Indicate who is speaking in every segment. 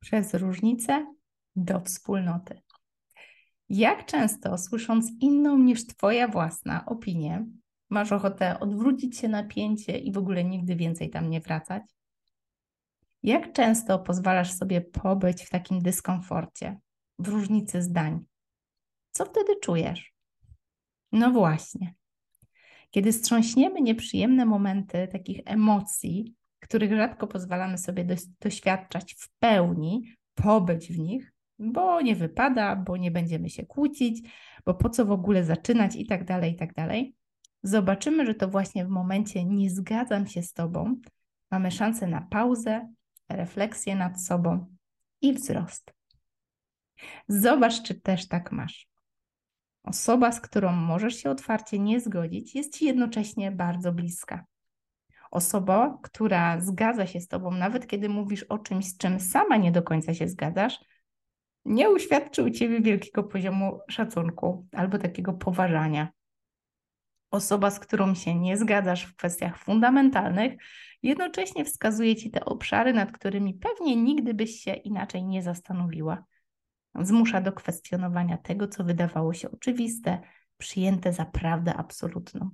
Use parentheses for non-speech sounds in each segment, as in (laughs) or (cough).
Speaker 1: przez różnice do wspólnoty. Jak często, słysząc inną niż Twoja własna opinię, masz ochotę odwrócić się napięcie i w ogóle nigdy więcej tam nie wracać? Jak często pozwalasz sobie pobyć w takim dyskomforcie, w różnicy zdań? Co wtedy czujesz? No właśnie. Kiedy strząśniemy nieprzyjemne momenty takich emocji, których rzadko pozwalamy sobie doświadczać w pełni, pobyć w nich, bo nie wypada, bo nie będziemy się kłócić, bo po co w ogóle zaczynać i tak dalej, i tak dalej. Zobaczymy, że to właśnie w momencie nie zgadzam się z Tobą, mamy szansę na pauzę, refleksję nad sobą i wzrost. Zobacz, czy też tak masz. Osoba, z którą możesz się otwarcie nie zgodzić, jest ci jednocześnie bardzo bliska. Osoba, która zgadza się z tobą, nawet kiedy mówisz o czymś, z czym sama nie do końca się zgadzasz, nie uświadczy u ciebie wielkiego poziomu szacunku albo takiego poważania. Osoba, z którą się nie zgadzasz w kwestiach fundamentalnych, jednocześnie wskazuje ci te obszary, nad którymi pewnie nigdy byś się inaczej nie zastanowiła. Zmusza do kwestionowania tego, co wydawało się oczywiste, przyjęte za prawdę absolutną.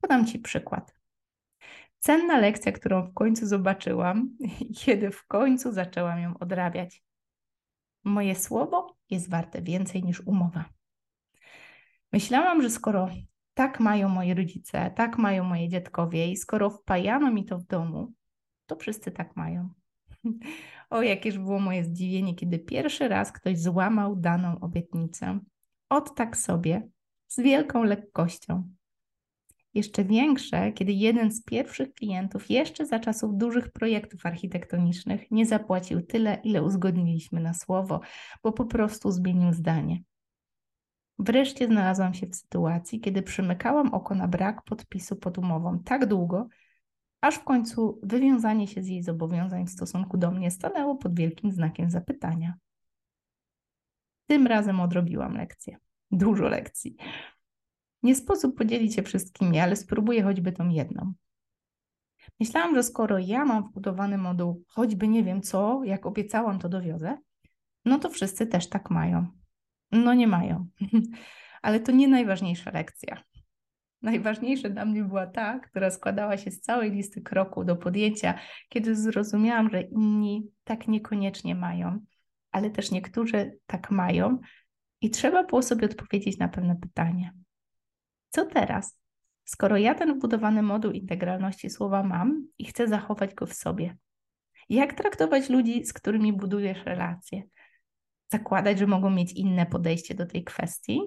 Speaker 1: Podam Ci przykład. Cenna lekcja, którą w końcu zobaczyłam, (laughs) kiedy w końcu zaczęłam ją odrabiać. Moje słowo jest warte więcej niż umowa. Myślałam, że skoro tak mają moi rodzice, tak mają moje dziadkowie i skoro wpajano mi to w domu, to wszyscy tak mają. (laughs) O, jakież było moje zdziwienie, kiedy pierwszy raz ktoś złamał daną obietnicę. Od tak sobie, z wielką lekkością. Jeszcze większe, kiedy jeden z pierwszych klientów, jeszcze za czasów dużych projektów architektonicznych, nie zapłacił tyle, ile uzgodniliśmy na słowo, bo po prostu zmienił zdanie. Wreszcie znalazłam się w sytuacji, kiedy przymykałam oko na brak podpisu pod umową tak długo, aż w końcu wywiązanie się z jej zobowiązań w stosunku do mnie stanęło pod wielkim znakiem zapytania. Tym razem odrobiłam lekcję. Dużo lekcji. Nie sposób podzielić się wszystkimi, ale spróbuję choćby tą jedną. Myślałam, że skoro ja mam wbudowany moduł, choćby nie wiem co, jak obiecałam, to dowiozę, no to wszyscy też tak mają. No nie mają. (laughs) ale to nie najważniejsza lekcja. Najważniejsza dla mnie była ta, która składała się z całej listy kroków do podjęcia, kiedy zrozumiałam, że inni tak niekoniecznie mają, ale też niektórzy tak mają i trzeba było sobie odpowiedzieć na pewne pytanie. Co teraz? Skoro ja ten wbudowany moduł integralności słowa mam i chcę zachować go w sobie, jak traktować ludzi, z którymi budujesz relacje? Zakładać, że mogą mieć inne podejście do tej kwestii?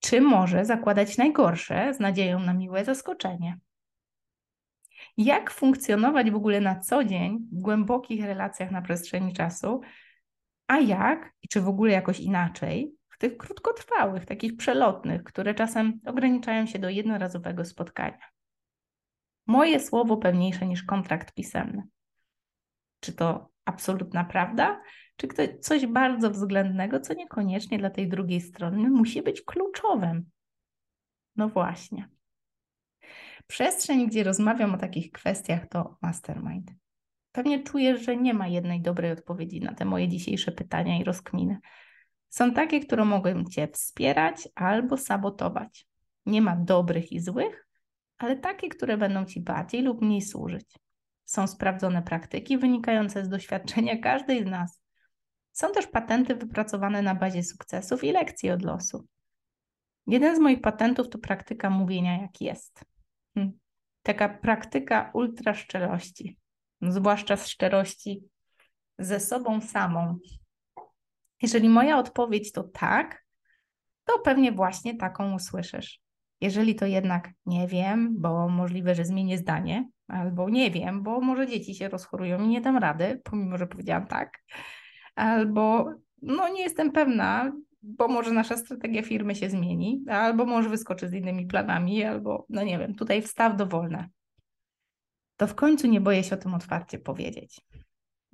Speaker 1: czy może zakładać najgorsze z nadzieją na miłe zaskoczenie. Jak funkcjonować w ogóle na co dzień w głębokich relacjach na przestrzeni czasu, a jak i czy w ogóle jakoś inaczej tych krótkotrwałych, takich przelotnych, które czasem ograniczają się do jednorazowego spotkania. Moje słowo pewniejsze niż kontrakt pisemny. Czy to absolutna prawda, czy coś bardzo względnego, co niekoniecznie dla tej drugiej strony musi być kluczowym. No właśnie. Przestrzeń, gdzie rozmawiam o takich kwestiach, to mastermind. Pewnie czujesz, że nie ma jednej dobrej odpowiedzi na te moje dzisiejsze pytania i rozkminy. Są takie, które mogą Cię wspierać albo sabotować. Nie ma dobrych i złych, ale takie, które będą Ci bardziej lub mniej służyć. Są sprawdzone praktyki wynikające z doświadczenia każdej z nas. Są też patenty wypracowane na bazie sukcesów i lekcji od losu. Jeden z moich patentów to praktyka mówienia jak jest. Hm. Taka praktyka ultra szczerości, zwłaszcza szczerości ze sobą samą. Jeżeli moja odpowiedź to tak, to pewnie właśnie taką usłyszysz. Jeżeli to jednak nie wiem, bo możliwe, że zmienię zdanie, albo nie wiem, bo może dzieci się rozchorują i nie dam rady, pomimo że powiedziałam tak, albo no nie jestem pewna, bo może nasza strategia firmy się zmieni, albo może wyskoczy z innymi planami, albo no nie wiem, tutaj wstaw dowolne. To w końcu nie boję się o tym otwarcie powiedzieć.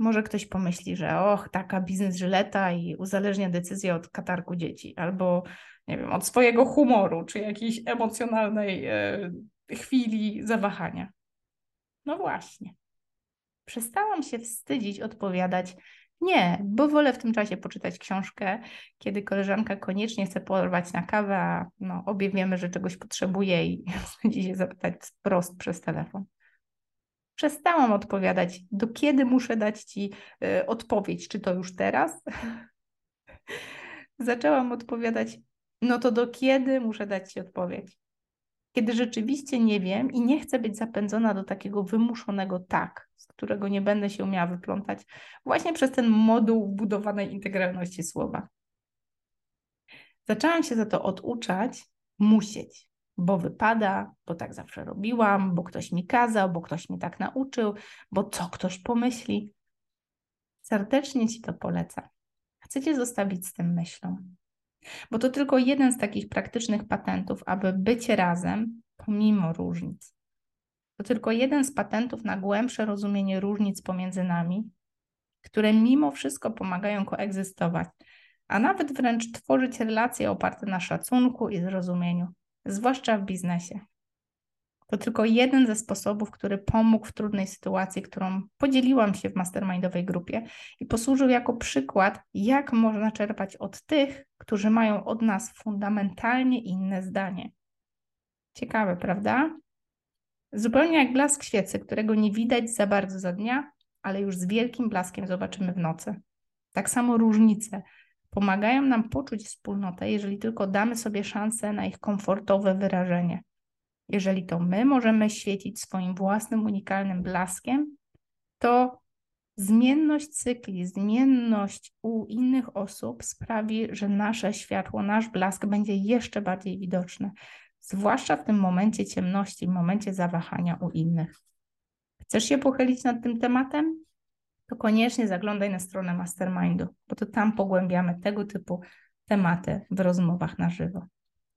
Speaker 1: Może ktoś pomyśli, że och, taka biznes żyleta i uzależnia decyzję od katarku dzieci, albo nie wiem, od swojego humoru, czy jakiejś emocjonalnej e, chwili zawahania. No właśnie. Przestałam się wstydzić odpowiadać nie, bo wolę w tym czasie poczytać książkę, kiedy koleżanka koniecznie chce porwać na kawę, a no, obie wiemy, że czegoś potrzebuje i (laughs) wstydzi się zapytać wprost przez telefon. Przestałam odpowiadać, do kiedy muszę dać Ci y, odpowiedź, czy to już teraz? (laughs) Zaczęłam odpowiadać, no to do kiedy muszę dać Ci odpowiedź? Kiedy rzeczywiście nie wiem i nie chcę być zapędzona do takiego wymuszonego tak, z którego nie będę się umiała wyplątać, właśnie przez ten moduł budowanej integralności słowa. Zaczęłam się za to oduczać, musieć, bo wypada, bo tak zawsze robiłam, bo ktoś mi kazał, bo ktoś mi tak nauczył, bo co ktoś pomyśli. Serdecznie Ci to polecam. Chcecie zostawić z tym myślą. Bo to tylko jeden z takich praktycznych patentów, aby bycie razem pomimo różnic. To tylko jeden z patentów na głębsze rozumienie różnic pomiędzy nami, które mimo wszystko pomagają koegzystować, a nawet wręcz tworzyć relacje oparte na szacunku i zrozumieniu, zwłaszcza w biznesie. To tylko jeden ze sposobów, który pomógł w trudnej sytuacji, którą podzieliłam się w mastermindowej grupie i posłużył jako przykład, jak można czerpać od tych, którzy mają od nas fundamentalnie inne zdanie. Ciekawe, prawda? Zupełnie jak blask świecy, którego nie widać za bardzo za dnia, ale już z wielkim blaskiem zobaczymy w nocy. Tak samo różnice pomagają nam poczuć wspólnotę, jeżeli tylko damy sobie szansę na ich komfortowe wyrażenie. Jeżeli to my możemy świecić swoim własnym unikalnym blaskiem, to zmienność cykli, zmienność u innych osób sprawi, że nasze światło, nasz blask będzie jeszcze bardziej widoczny, zwłaszcza w tym momencie ciemności, w momencie zawahania u innych. Chcesz się pochylić nad tym tematem? To koniecznie zaglądaj na stronę Mastermindu, bo to tam pogłębiamy tego typu tematy w rozmowach na żywo.